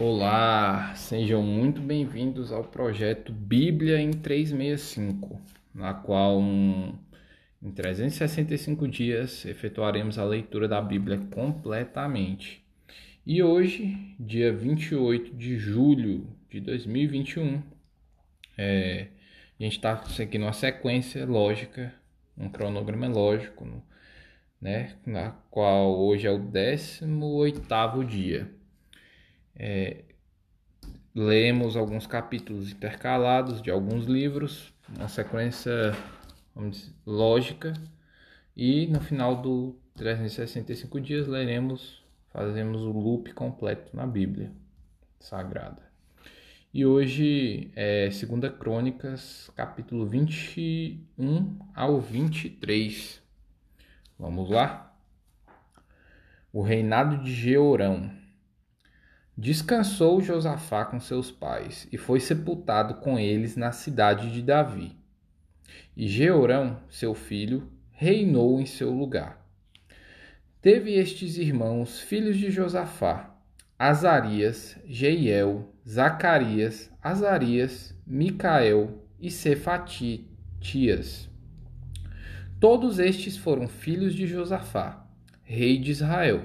Olá, sejam muito bem-vindos ao projeto Bíblia em 365, na qual um, em 365 dias efetuaremos a leitura da Bíblia completamente. E hoje, dia 28 de julho de 2021, é, a gente está seguindo uma sequência lógica, um cronograma lógico, né, na qual hoje é o 18º dia. É, lemos alguns capítulos intercalados de alguns livros, uma sequência dizer, lógica, e no final do 365 dias leremos, fazemos o loop completo na Bíblia Sagrada. E hoje é 2 Crônicas, capítulo 21 ao 23. Vamos lá? O reinado de Jeorão. Descansou Josafá com seus pais e foi sepultado com eles na cidade de Davi. E Jeorão, seu filho, reinou em seu lugar. Teve estes irmãos, filhos de Josafá, Azarias, Jeiel, Zacarias, Azarias, Micael e Cefatias. Todos estes foram filhos de Josafá, rei de Israel.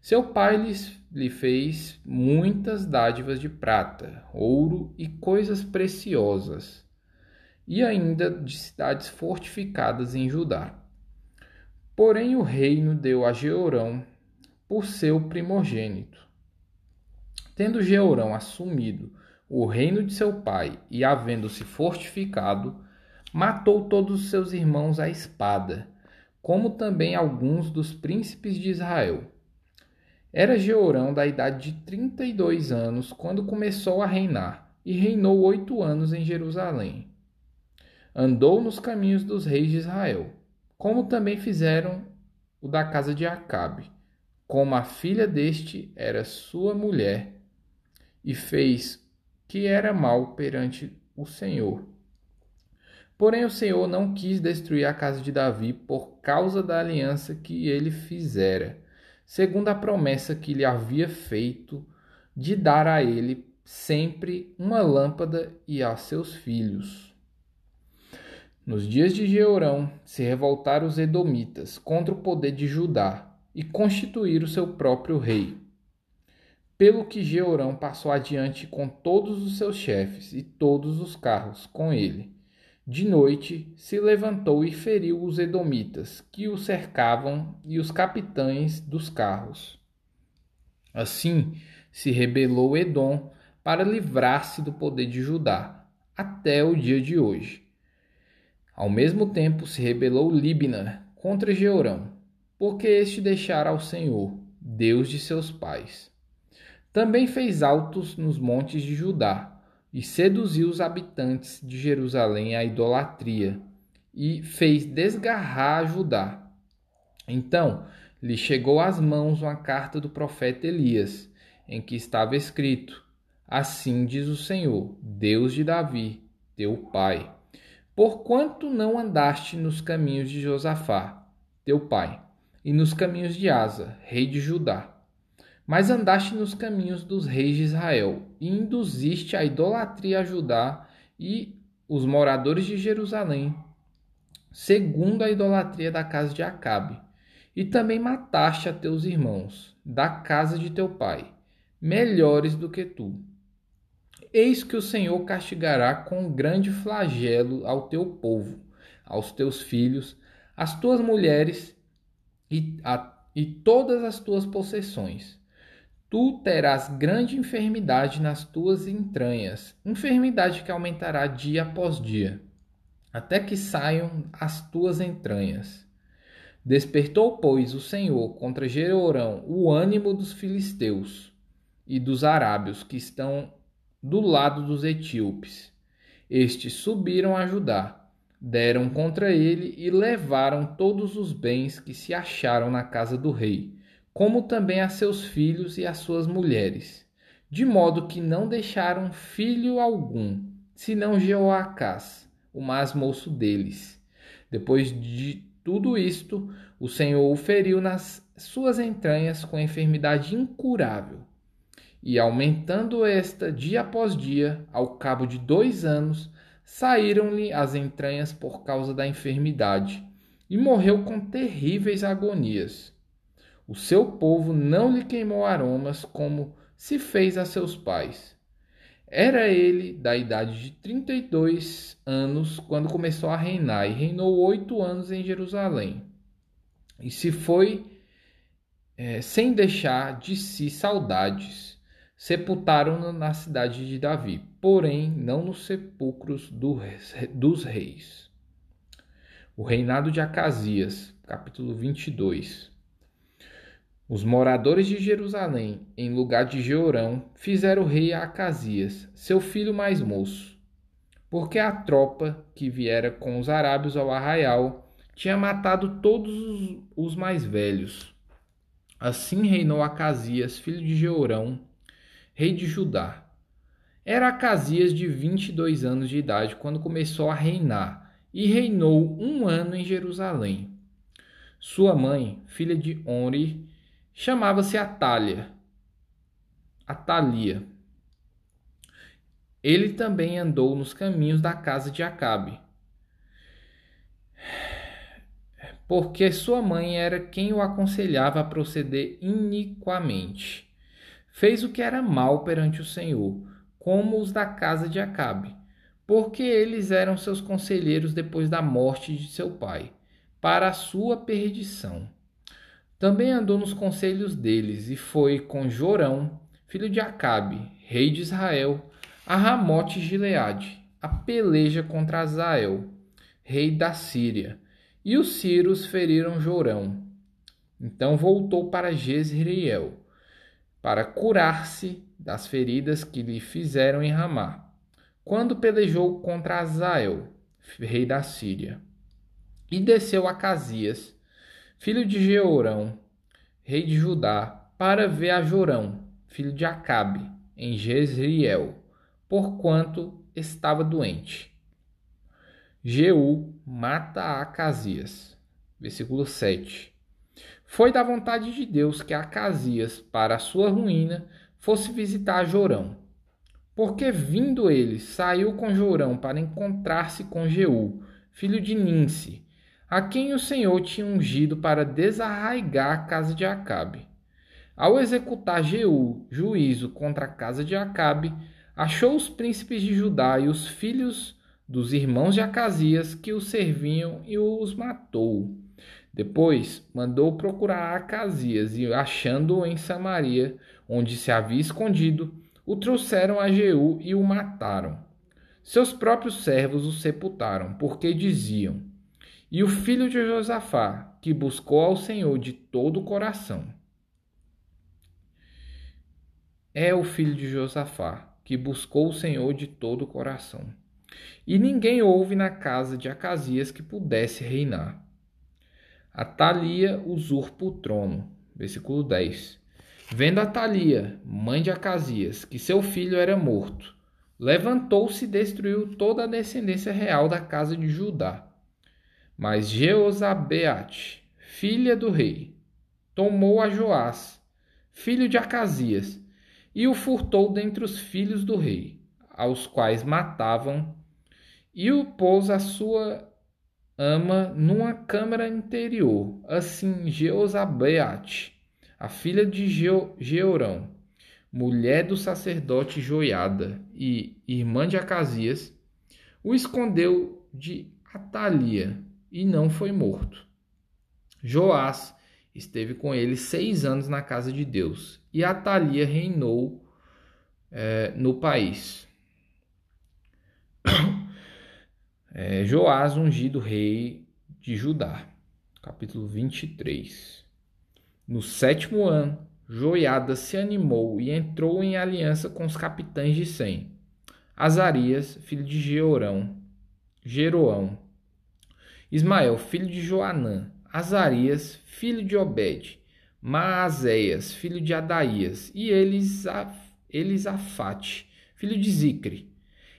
Seu pai lhes, lhe fez muitas dádivas de prata, ouro e coisas preciosas, e ainda de cidades fortificadas em Judá. Porém, o reino deu a Jeorão por seu primogênito. Tendo Jeorão assumido o reino de seu pai e havendo-se fortificado, matou todos os seus irmãos à espada, como também alguns dos príncipes de Israel era Jeorão da idade de 32 anos quando começou a reinar, e reinou oito anos em Jerusalém. Andou nos caminhos dos reis de Israel, como também fizeram o da casa de Acabe, como a filha deste era sua mulher, e fez que era mal perante o Senhor. Porém, o Senhor não quis destruir a casa de Davi por causa da aliança que ele fizera segundo a promessa que lhe havia feito de dar a ele sempre uma lâmpada e a seus filhos. Nos dias de Jeorão se revoltaram os edomitas contra o poder de Judá e constituíram seu próprio rei. Pelo que Jeorão passou adiante com todos os seus chefes e todos os carros com ele de noite se levantou e feriu os edomitas que o cercavam e os capitães dos carros. Assim se rebelou Edom para livrar-se do poder de Judá, até o dia de hoje. Ao mesmo tempo se rebelou Libna contra Jeorão, porque este deixara ao Senhor, Deus de seus pais. Também fez altos nos montes de Judá, e seduziu os habitantes de Jerusalém à idolatria e fez desgarrar Judá. Então lhe chegou às mãos uma carta do profeta Elias, em que estava escrito: Assim diz o Senhor, Deus de Davi, teu pai: Porquanto não andaste nos caminhos de Josafá, teu pai, e nos caminhos de Asa, rei de Judá, mas andaste nos caminhos dos reis de Israel, e induziste a idolatria a Judá e os moradores de Jerusalém, segundo a idolatria da casa de Acabe. E também mataste a teus irmãos, da casa de teu pai, melhores do que tu. Eis que o Senhor castigará com grande flagelo ao teu povo, aos teus filhos, as tuas mulheres e, a, e todas as tuas possessões Tu terás grande enfermidade nas tuas entranhas, enfermidade que aumentará dia após dia, até que saiam as tuas entranhas. Despertou, pois, o Senhor contra Jeorão o ânimo dos filisteus e dos arábios que estão do lado dos etíopes. Estes subiram a Judá, deram contra ele e levaram todos os bens que se acharam na casa do rei como também a seus filhos e a suas mulheres, de modo que não deixaram filho algum, senão Jeoacás, o mais moço deles. Depois de tudo isto, o Senhor o feriu nas suas entranhas com enfermidade incurável, e aumentando esta dia após dia, ao cabo de dois anos, saíram-lhe as entranhas por causa da enfermidade, e morreu com terríveis agonias. O seu povo não lhe queimou aromas como se fez a seus pais. Era ele da idade de 32 anos quando começou a reinar, e reinou oito anos em Jerusalém. E se foi é, sem deixar de si saudades sepultaram-no na cidade de Davi, porém não nos sepulcros do, dos reis. O reinado de Acasias, capítulo 22. Os moradores de Jerusalém, em lugar de Jeorão, fizeram rei a Acasias, seu filho mais moço, porque a tropa que viera com os arábios ao arraial tinha matado todos os, os mais velhos. Assim reinou Acasias, filho de Jeorão, rei de Judá. Era Acasias de 22 anos de idade quando começou a reinar, e reinou um ano em Jerusalém. Sua mãe, filha de Onri, chamava-se Atália. Atalia. Ele também andou nos caminhos da casa de Acabe, porque sua mãe era quem o aconselhava a proceder iniquamente. Fez o que era mal perante o Senhor, como os da casa de Acabe, porque eles eram seus conselheiros depois da morte de seu pai, para a sua perdição. Também andou nos conselhos deles e foi com Jorão, filho de Acabe, rei de Israel, a Ramote Gileade, a peleja contra Azael, rei da Síria, e os sírios feriram Jorão. Então voltou para Jezreel, para curar-se das feridas que lhe fizeram em Ramá, quando pelejou contra Azael, rei da Síria. E desceu a Casias, filho de Jeorão, rei de Judá, para ver a Jorão, filho de Acabe, em Jezreel, porquanto estava doente. Jeú mata Acasias. Versículo 7. Foi da vontade de Deus que Acasias, para a sua ruína, fosse visitar Jorão. Porque vindo ele, saiu com Jorão para encontrar-se com Jeú, filho de Ninse, a quem o Senhor tinha ungido para desarraigar a casa de Acabe. Ao executar Jeú juízo contra a casa de Acabe, achou os príncipes de Judá e os filhos dos irmãos de Acasias que o serviam e os matou. Depois mandou procurar Acasias e, achando-o em Samaria, onde se havia escondido, o trouxeram a Jeú e o mataram. Seus próprios servos o sepultaram, porque diziam: E o filho de Josafá, que buscou ao Senhor de todo o coração. É o filho de Josafá, que buscou o Senhor de todo o coração. E ninguém houve na casa de Acasias que pudesse reinar. Atalia usurpa o trono. Versículo 10. Vendo Atalia, mãe de Acasias, que seu filho era morto, levantou-se e destruiu toda a descendência real da casa de Judá. Mas Jeozabeate, filha do rei, tomou a Joás, filho de Acasias, e o furtou dentre os filhos do rei, aos quais matavam, e o pôs à sua ama numa câmara interior, assim Jeozabeate, a filha de Jeorão, mulher do sacerdote Joiada e irmã de Acasias, o escondeu de Atalia e não foi morto. Joás esteve com ele seis anos na casa de Deus e Atalia reinou é, no país. É, Joás ungido rei de Judá. Capítulo 23. No sétimo ano, Joiada se animou e entrou em aliança com os capitães de Sem. Azarias, filho de Jeorão, Jeroão. Ismael, filho de Joanã. Azarias, filho de Obed. Maazéias, filho de Adaías. E Elisafate, filho de Zicre.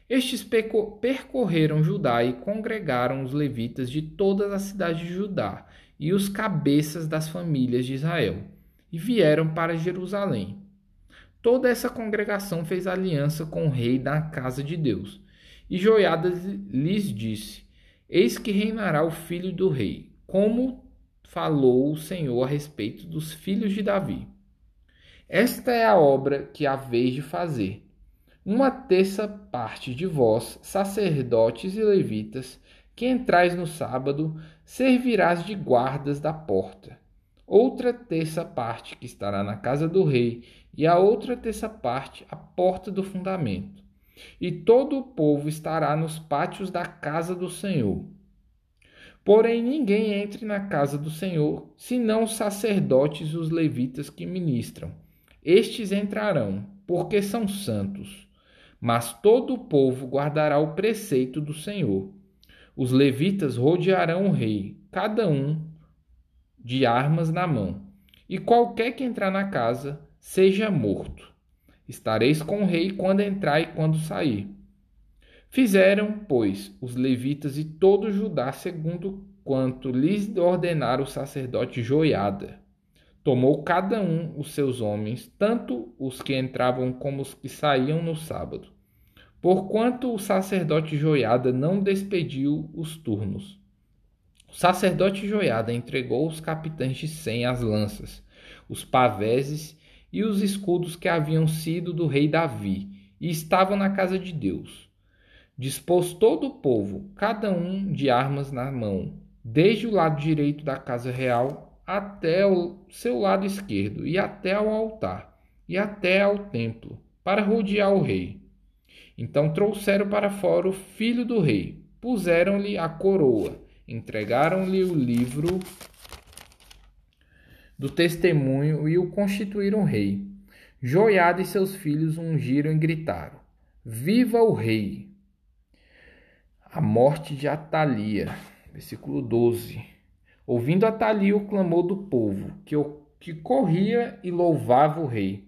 Estes percorreram Judá e congregaram os levitas de todas as cidades de Judá e os cabeças das famílias de Israel, e vieram para Jerusalém. Toda essa congregação fez aliança com o rei da casa de Deus. E Joiada lhes disse: Eis que reinará o filho do rei, como falou o Senhor a respeito dos filhos de Davi. Esta é a obra que haveis de fazer. Uma terça parte de vós, sacerdotes e levitas, que entrais no sábado, servirás de guardas da porta. Outra terça parte que estará na casa do rei, e a outra terça parte à porta do fundamento. E todo o povo estará nos pátios da casa do Senhor. Porém, ninguém entre na casa do Senhor, senão os sacerdotes e os levitas que ministram. Estes entrarão, porque são santos. Mas todo o povo guardará o preceito do Senhor. Os levitas rodearão o rei, cada um de armas na mão, e qualquer que entrar na casa seja morto. Estareis com o rei quando entrar e quando sair. Fizeram, pois, os levitas e todo Judá segundo quanto lhes ordenara o sacerdote Joiada. Tomou cada um os seus homens, tanto os que entravam como os que saíam no sábado. Porquanto o sacerdote Joiada não despediu os turnos. O sacerdote Joiada entregou os capitães de cem as lanças, os paveses e os escudos que haviam sido do rei Davi, e estavam na casa de Deus. Dispôs todo o povo, cada um de armas na mão, desde o lado direito da casa real até o seu lado esquerdo, e até ao altar, e até ao templo, para rodear o rei. Então trouxeram para fora o filho do rei, puseram-lhe a coroa, entregaram-lhe o livro do testemunho e o constituíram rei. Joiada e seus filhos ungiram e gritaram: Viva o rei! A morte de Atalia. Versículo 12. Ouvindo Atalia o clamor do povo, que, que corria e louvava o rei,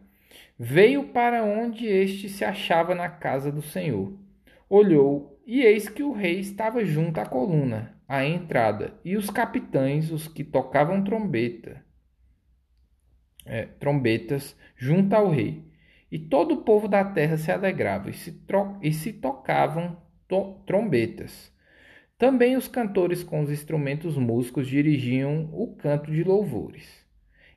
veio para onde este se achava na casa do Senhor. Olhou, e eis que o rei estava junto à coluna, à entrada, e os capitães, os que tocavam trombeta, é, trombetas, junto ao rei. E todo o povo da terra se alegrava e se, e se tocavam trombetas. Também os cantores com os instrumentos músicos dirigiam o canto de louvores.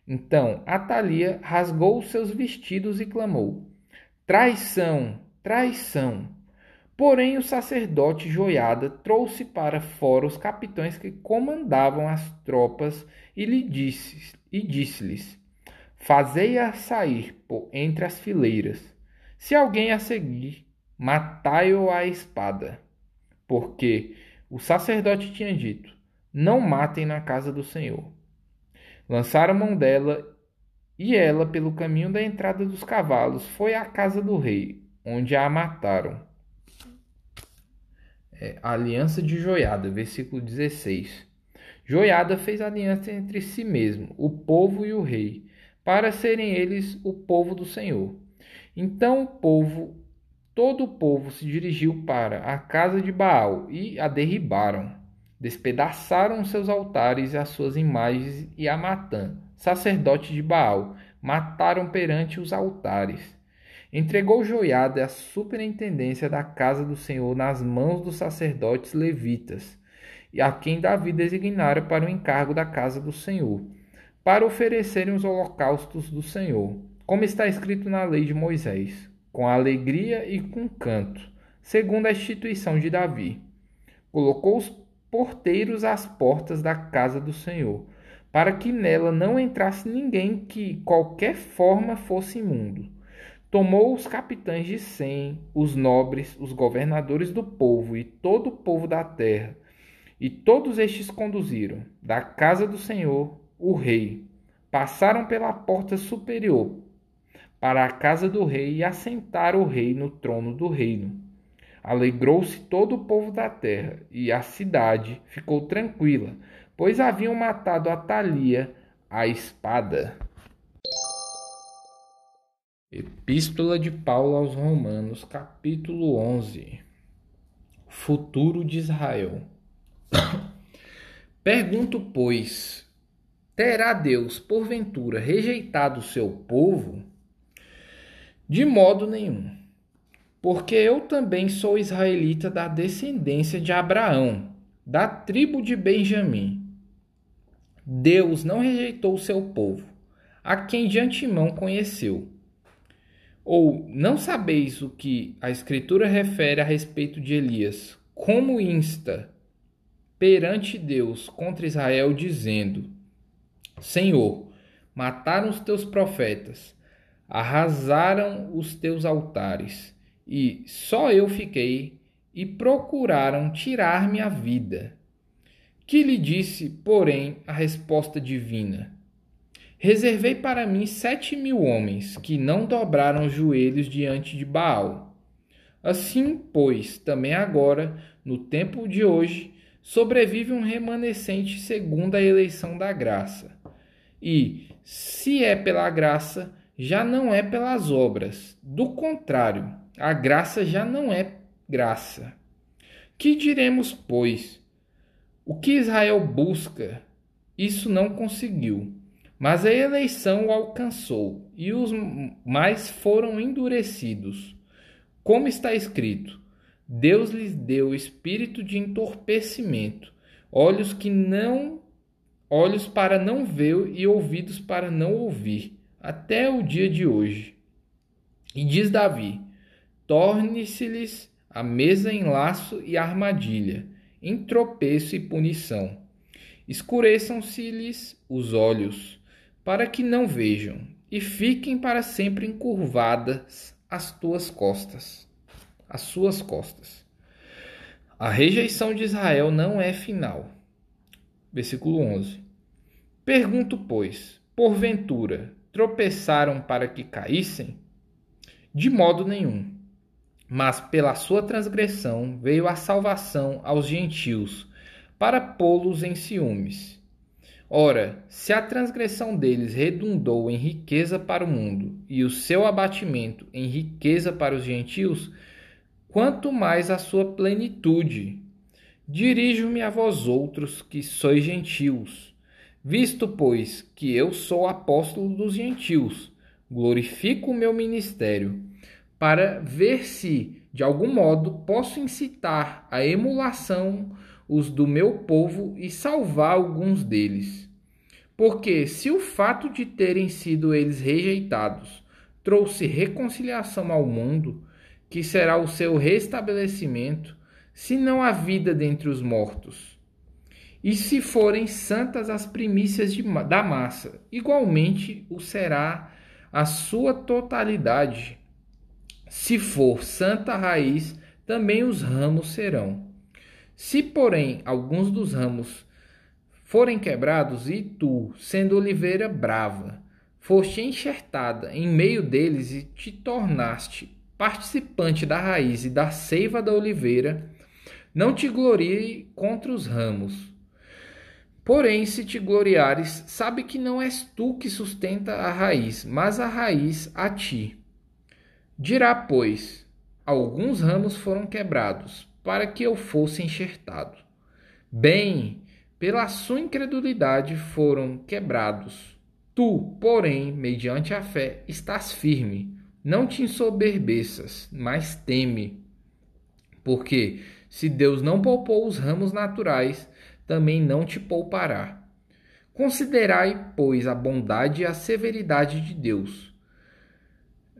Então Atalia rasgou seus vestidos e clamou: Traição, traição! Porém o sacerdote Joiada trouxe para fora os capitães que comandavam as tropas e lhe disse e disse-lhes: Fazei-a sair por entre as fileiras. Se alguém a seguir, matai-o à espada. Porque o sacerdote tinha dito: Não matem na casa do Senhor. Lançaram mão dela e ela, pelo caminho da entrada dos cavalos, foi à casa do rei, onde a mataram. É, a aliança de Joiada, versículo 16. Joiada fez aliança entre si mesmo, o povo e o rei, para serem eles o povo do Senhor. Então o povo todo o povo se dirigiu para a casa de Baal e a derribaram. Despedaçaram seus altares e as suas imagens e a Matã, sacerdote de Baal, mataram perante os altares. Entregou Joiada a superintendência da casa do Senhor nas mãos dos sacerdotes levitas, e a quem Davi designara para o encargo da casa do Senhor, para oferecerem os holocaustos do Senhor, como está escrito na lei de Moisés com alegria e com canto, segundo a instituição de Davi. Colocou os porteiros às portas da casa do Senhor, para que nela não entrasse ninguém que qualquer forma fosse imundo. Tomou os capitães de Sem, os nobres, os governadores do povo e todo o povo da terra, e todos estes conduziram da casa do Senhor o rei. Passaram pela porta superior, para a casa do rei e assentar o rei no trono do reino. Alegrou-se todo o povo da terra, e a cidade ficou tranquila, pois haviam matado Atalia a espada. Epístola de Paulo aos Romanos, capítulo 11 Futuro de Israel. Pergunto, pois, terá Deus, porventura, rejeitado o seu povo? De modo nenhum. Porque eu também sou israelita da descendência de Abraão, da tribo de Benjamim. Deus não rejeitou o seu povo, a quem de antemão conheceu. Ou não sabeis o que a Escritura refere a respeito de Elias, como insta perante Deus contra Israel, dizendo: Senhor, mataram os teus profetas, arrasaram os teus altares, e só eu fiquei, e procuraram tirar-me a vida. Que lhe disse, porém, a resposta divina: Reservei para mim sete mil homens que não dobraram os joelhos diante de Baal. Assim, pois, também agora, no tempo de hoje, sobrevive um remanescente segundo a eleição da graça. E, se é pela graça, já não é pelas obras. Do contrário, a graça já não é graça. Que diremos, pois? O que Israel busca, isso não conseguiu. Mas a eleição o alcançou, e os mais foram endurecidos. Como está escrito: Deus lhes deu espírito de entorpecimento, olhos que não olhos para não ver e ouvidos para não ouvir, até o dia de hoje. E diz Davi: Torne-se-lhes a mesa em laço e armadilha, em tropeço e punição. Escureçam-se-lhes os olhos, para que não vejam, e fiquem para sempre encurvadas as tuas costas as suas costas. A rejeição de Israel não é final. Versículo 11. Pergunto, pois, porventura tropeçaram para que caíssem? De modo nenhum. Mas pela sua transgressão veio a salvação aos gentios, para pô-los em ciúmes. Ora, se a transgressão deles redundou em riqueza para o mundo, e o seu abatimento em riqueza para os gentios, quanto mais a sua plenitude. Dirijo-me a vós outros que sois gentios, visto, pois, que eu sou apóstolo dos gentios, glorifico o meu ministério, para ver se, de algum modo, posso incitar a emulação os do meu povo e salvar alguns deles. Porque se o fato de terem sido eles rejeitados trouxe reconciliação ao mundo, que será o seu restabelecimento, se não há vida dentre os mortos. E se forem santas as primícias de, da massa, igualmente o será a sua totalidade. Se for santa raiz, também os ramos serão. Se, porém, alguns dos ramos forem quebrados, e tu, sendo oliveira brava, foste enxertada em meio deles e te tornaste participante da raiz e da seiva da oliveira, não te glorie contra os ramos. Porém, se te gloriares, sabe que não és tu que sustenta a raiz, mas a raiz a ti. Dirá, pois, alguns ramos foram quebrados, para que eu fosse enxertado. Bem, pela sua incredulidade foram quebrados. Tu, porém, mediante a fé, estás firme. Não te ensoberbeças, mas teme. Porque se Deus não poupou os ramos naturais, também não te poupará. Considerai, pois, a bondade e a severidade de Deus.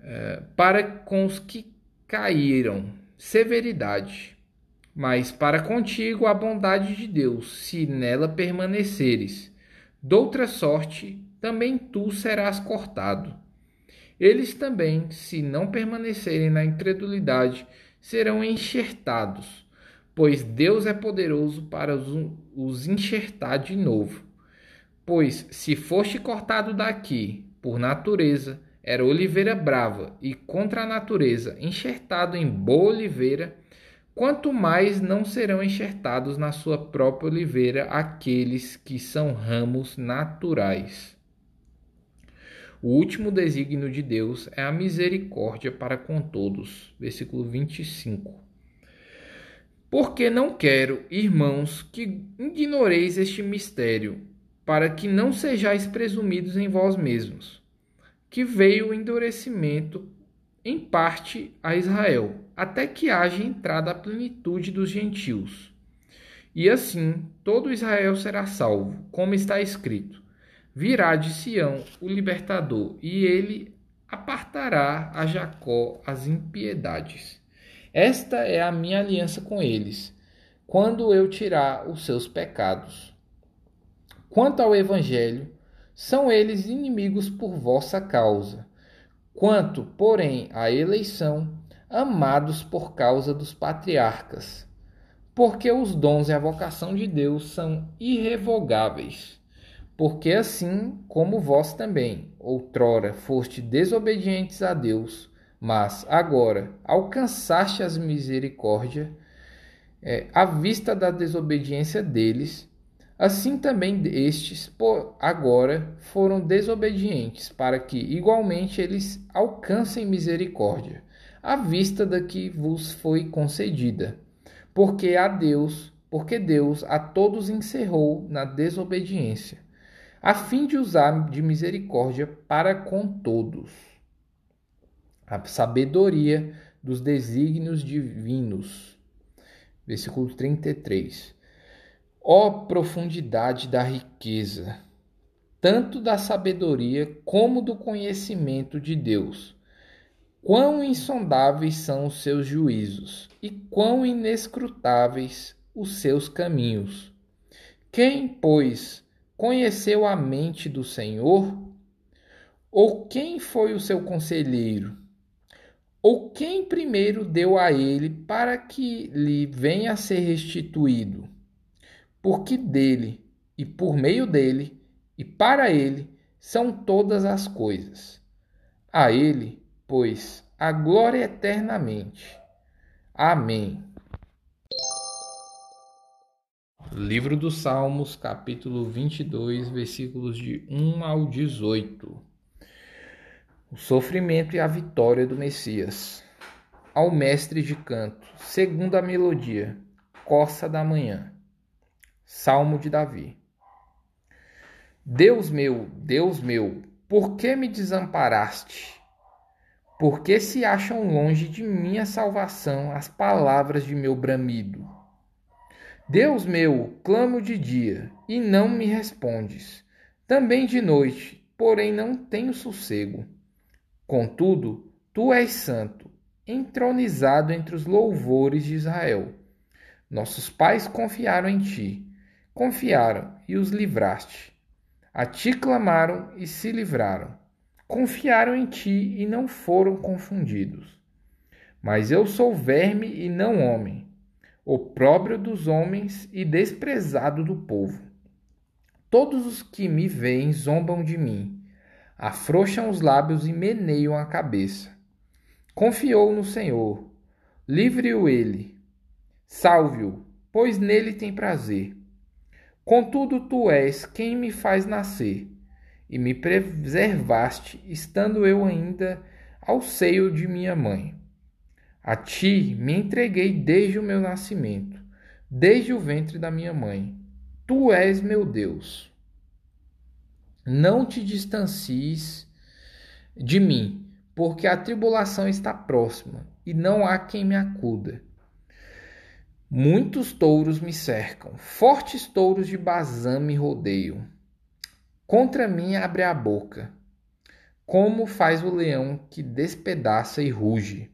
É, para com os que caíram, severidade. Mas para contigo a bondade de Deus, se nela permaneceres. Doutra sorte, também tu serás cortado. Eles também, se não permanecerem na incredulidade, serão enxertados, pois Deus é poderoso para os enxertar de novo. Pois se foste cortado daqui, por natureza, era oliveira brava, e contra a natureza, enxertado em boa oliveira, quanto mais não serão enxertados na sua própria oliveira aqueles que são ramos naturais. O último desígnio de Deus é a misericórdia para com todos. Versículo 25. Porque não quero, irmãos, que ignoreis este mistério, para que não sejais presumidos em vós mesmos, que veio o endurecimento em parte a Israel, até que haja entrada a plenitude dos gentios. E assim todo Israel será salvo, como está escrito: Virá de Sião o libertador, e ele apartará a Jacó as impiedades. Esta é a minha aliança com eles, quando eu tirar os seus pecados. Quanto ao evangelho, são eles inimigos por vossa causa. Quanto, porém, à eleição, amados por causa dos patriarcas porque os dons e a vocação de Deus são irrevogáveis. Porque assim como vós também, outrora, foste desobedientes a Deus, mas agora alcançaste as misericórdia, é, à vista da desobediência deles, assim também estes por agora foram desobedientes, para que igualmente eles alcancem misericórdia, à vista da que vos foi concedida porque a Deus, porque Deus a todos encerrou na desobediência, a fim de usar de misericórdia para com todos. A sabedoria dos desígnios divinos. Versículo 33. Ó oh, profundidade da riqueza, tanto da sabedoria como do conhecimento de Deus! Quão insondáveis são os seus juízos e quão inescrutáveis os seus caminhos. Quem, pois, conheceu a mente do Senhor? Ou quem foi o seu conselheiro? Ou quem primeiro deu a ele para que lhe venha a ser restituído? Porque dele, e por meio dele, e para ele, são todas as coisas. A ele pois a glória eternamente. Amém. Livro dos Salmos, capítulo 22, versículos de 1 ao 18. O sofrimento e a vitória do Messias. Ao mestre de canto, segunda melodia, Coça da manhã. Salmo de Davi. Deus meu, Deus meu, por que me desamparaste? Porque se acham longe de minha salvação as palavras de meu bramido. Deus meu, clamo de dia, e não me respondes. Também de noite, porém não tenho sossego. Contudo, tu és santo, entronizado entre os louvores de Israel. Nossos pais confiaram em ti, confiaram e os livraste. A ti clamaram e se livraram confiaram em ti e não foram confundidos. Mas eu sou verme e não homem, opróbrio dos homens e desprezado do povo. Todos os que me veem zombam de mim, afrouxam os lábios e meneiam a cabeça. Confiou no Senhor, livre-o ele. Salve-o, pois nele tem prazer. Contudo, tu és quem me faz nascer e me preservaste, estando eu ainda ao seio de minha mãe. A ti me entreguei desde o meu nascimento, desde o ventre da minha mãe. Tu és meu Deus. Não te distancies de mim, porque a tribulação está próxima e não há quem me acuda. Muitos touros me cercam, fortes touros de Bazã me rodeiam. Contra mim abre a boca, como faz o leão que despedaça e ruge.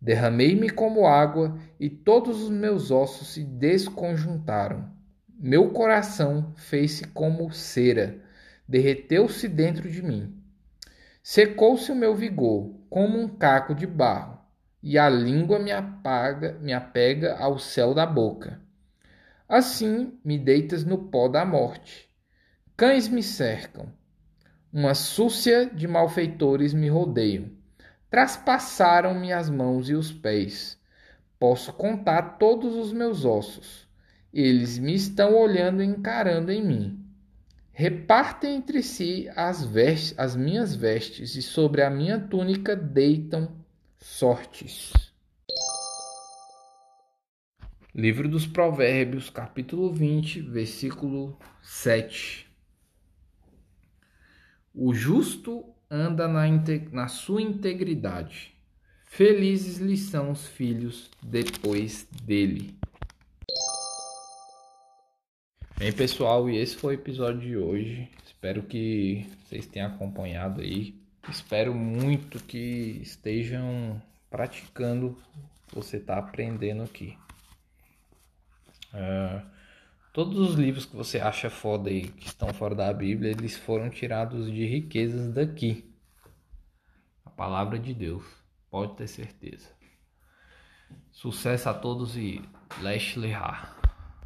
Derramei-me como água e todos os meus ossos se desconjuntaram. Meu coração fez-se como cera, derreteu-se dentro de mim. Secou-se o meu vigor, como um caco de barro, e a língua me apaga, me apega ao céu da boca. Assim me deitas no pó da morte Cães me cercam, uma súcia de malfeitores me rodeiam. Traspassaram-me as mãos e os pés. Posso contar todos os meus ossos. Eles me estão olhando e encarando em mim. Repartem entre si as, vestes, as minhas vestes e sobre a minha túnica deitam sortes. Livro dos Provérbios, capítulo 20, versículo 7. O justo anda na, na sua integridade, Felizes lhes são os filhos depois dele. Bem, pessoal, e esse foi o episódio de hoje. Espero que vocês tenham acompanhado aí. Espero muito que estejam praticando o que você está aprendendo aqui. Uh, todos os livros que você acha foda aí, que estão fora da Bíblia, eles foram tirados de riquezas daqui. A palavra de Deus, pode ter certeza. Sucesso a todos e Leslie Ha.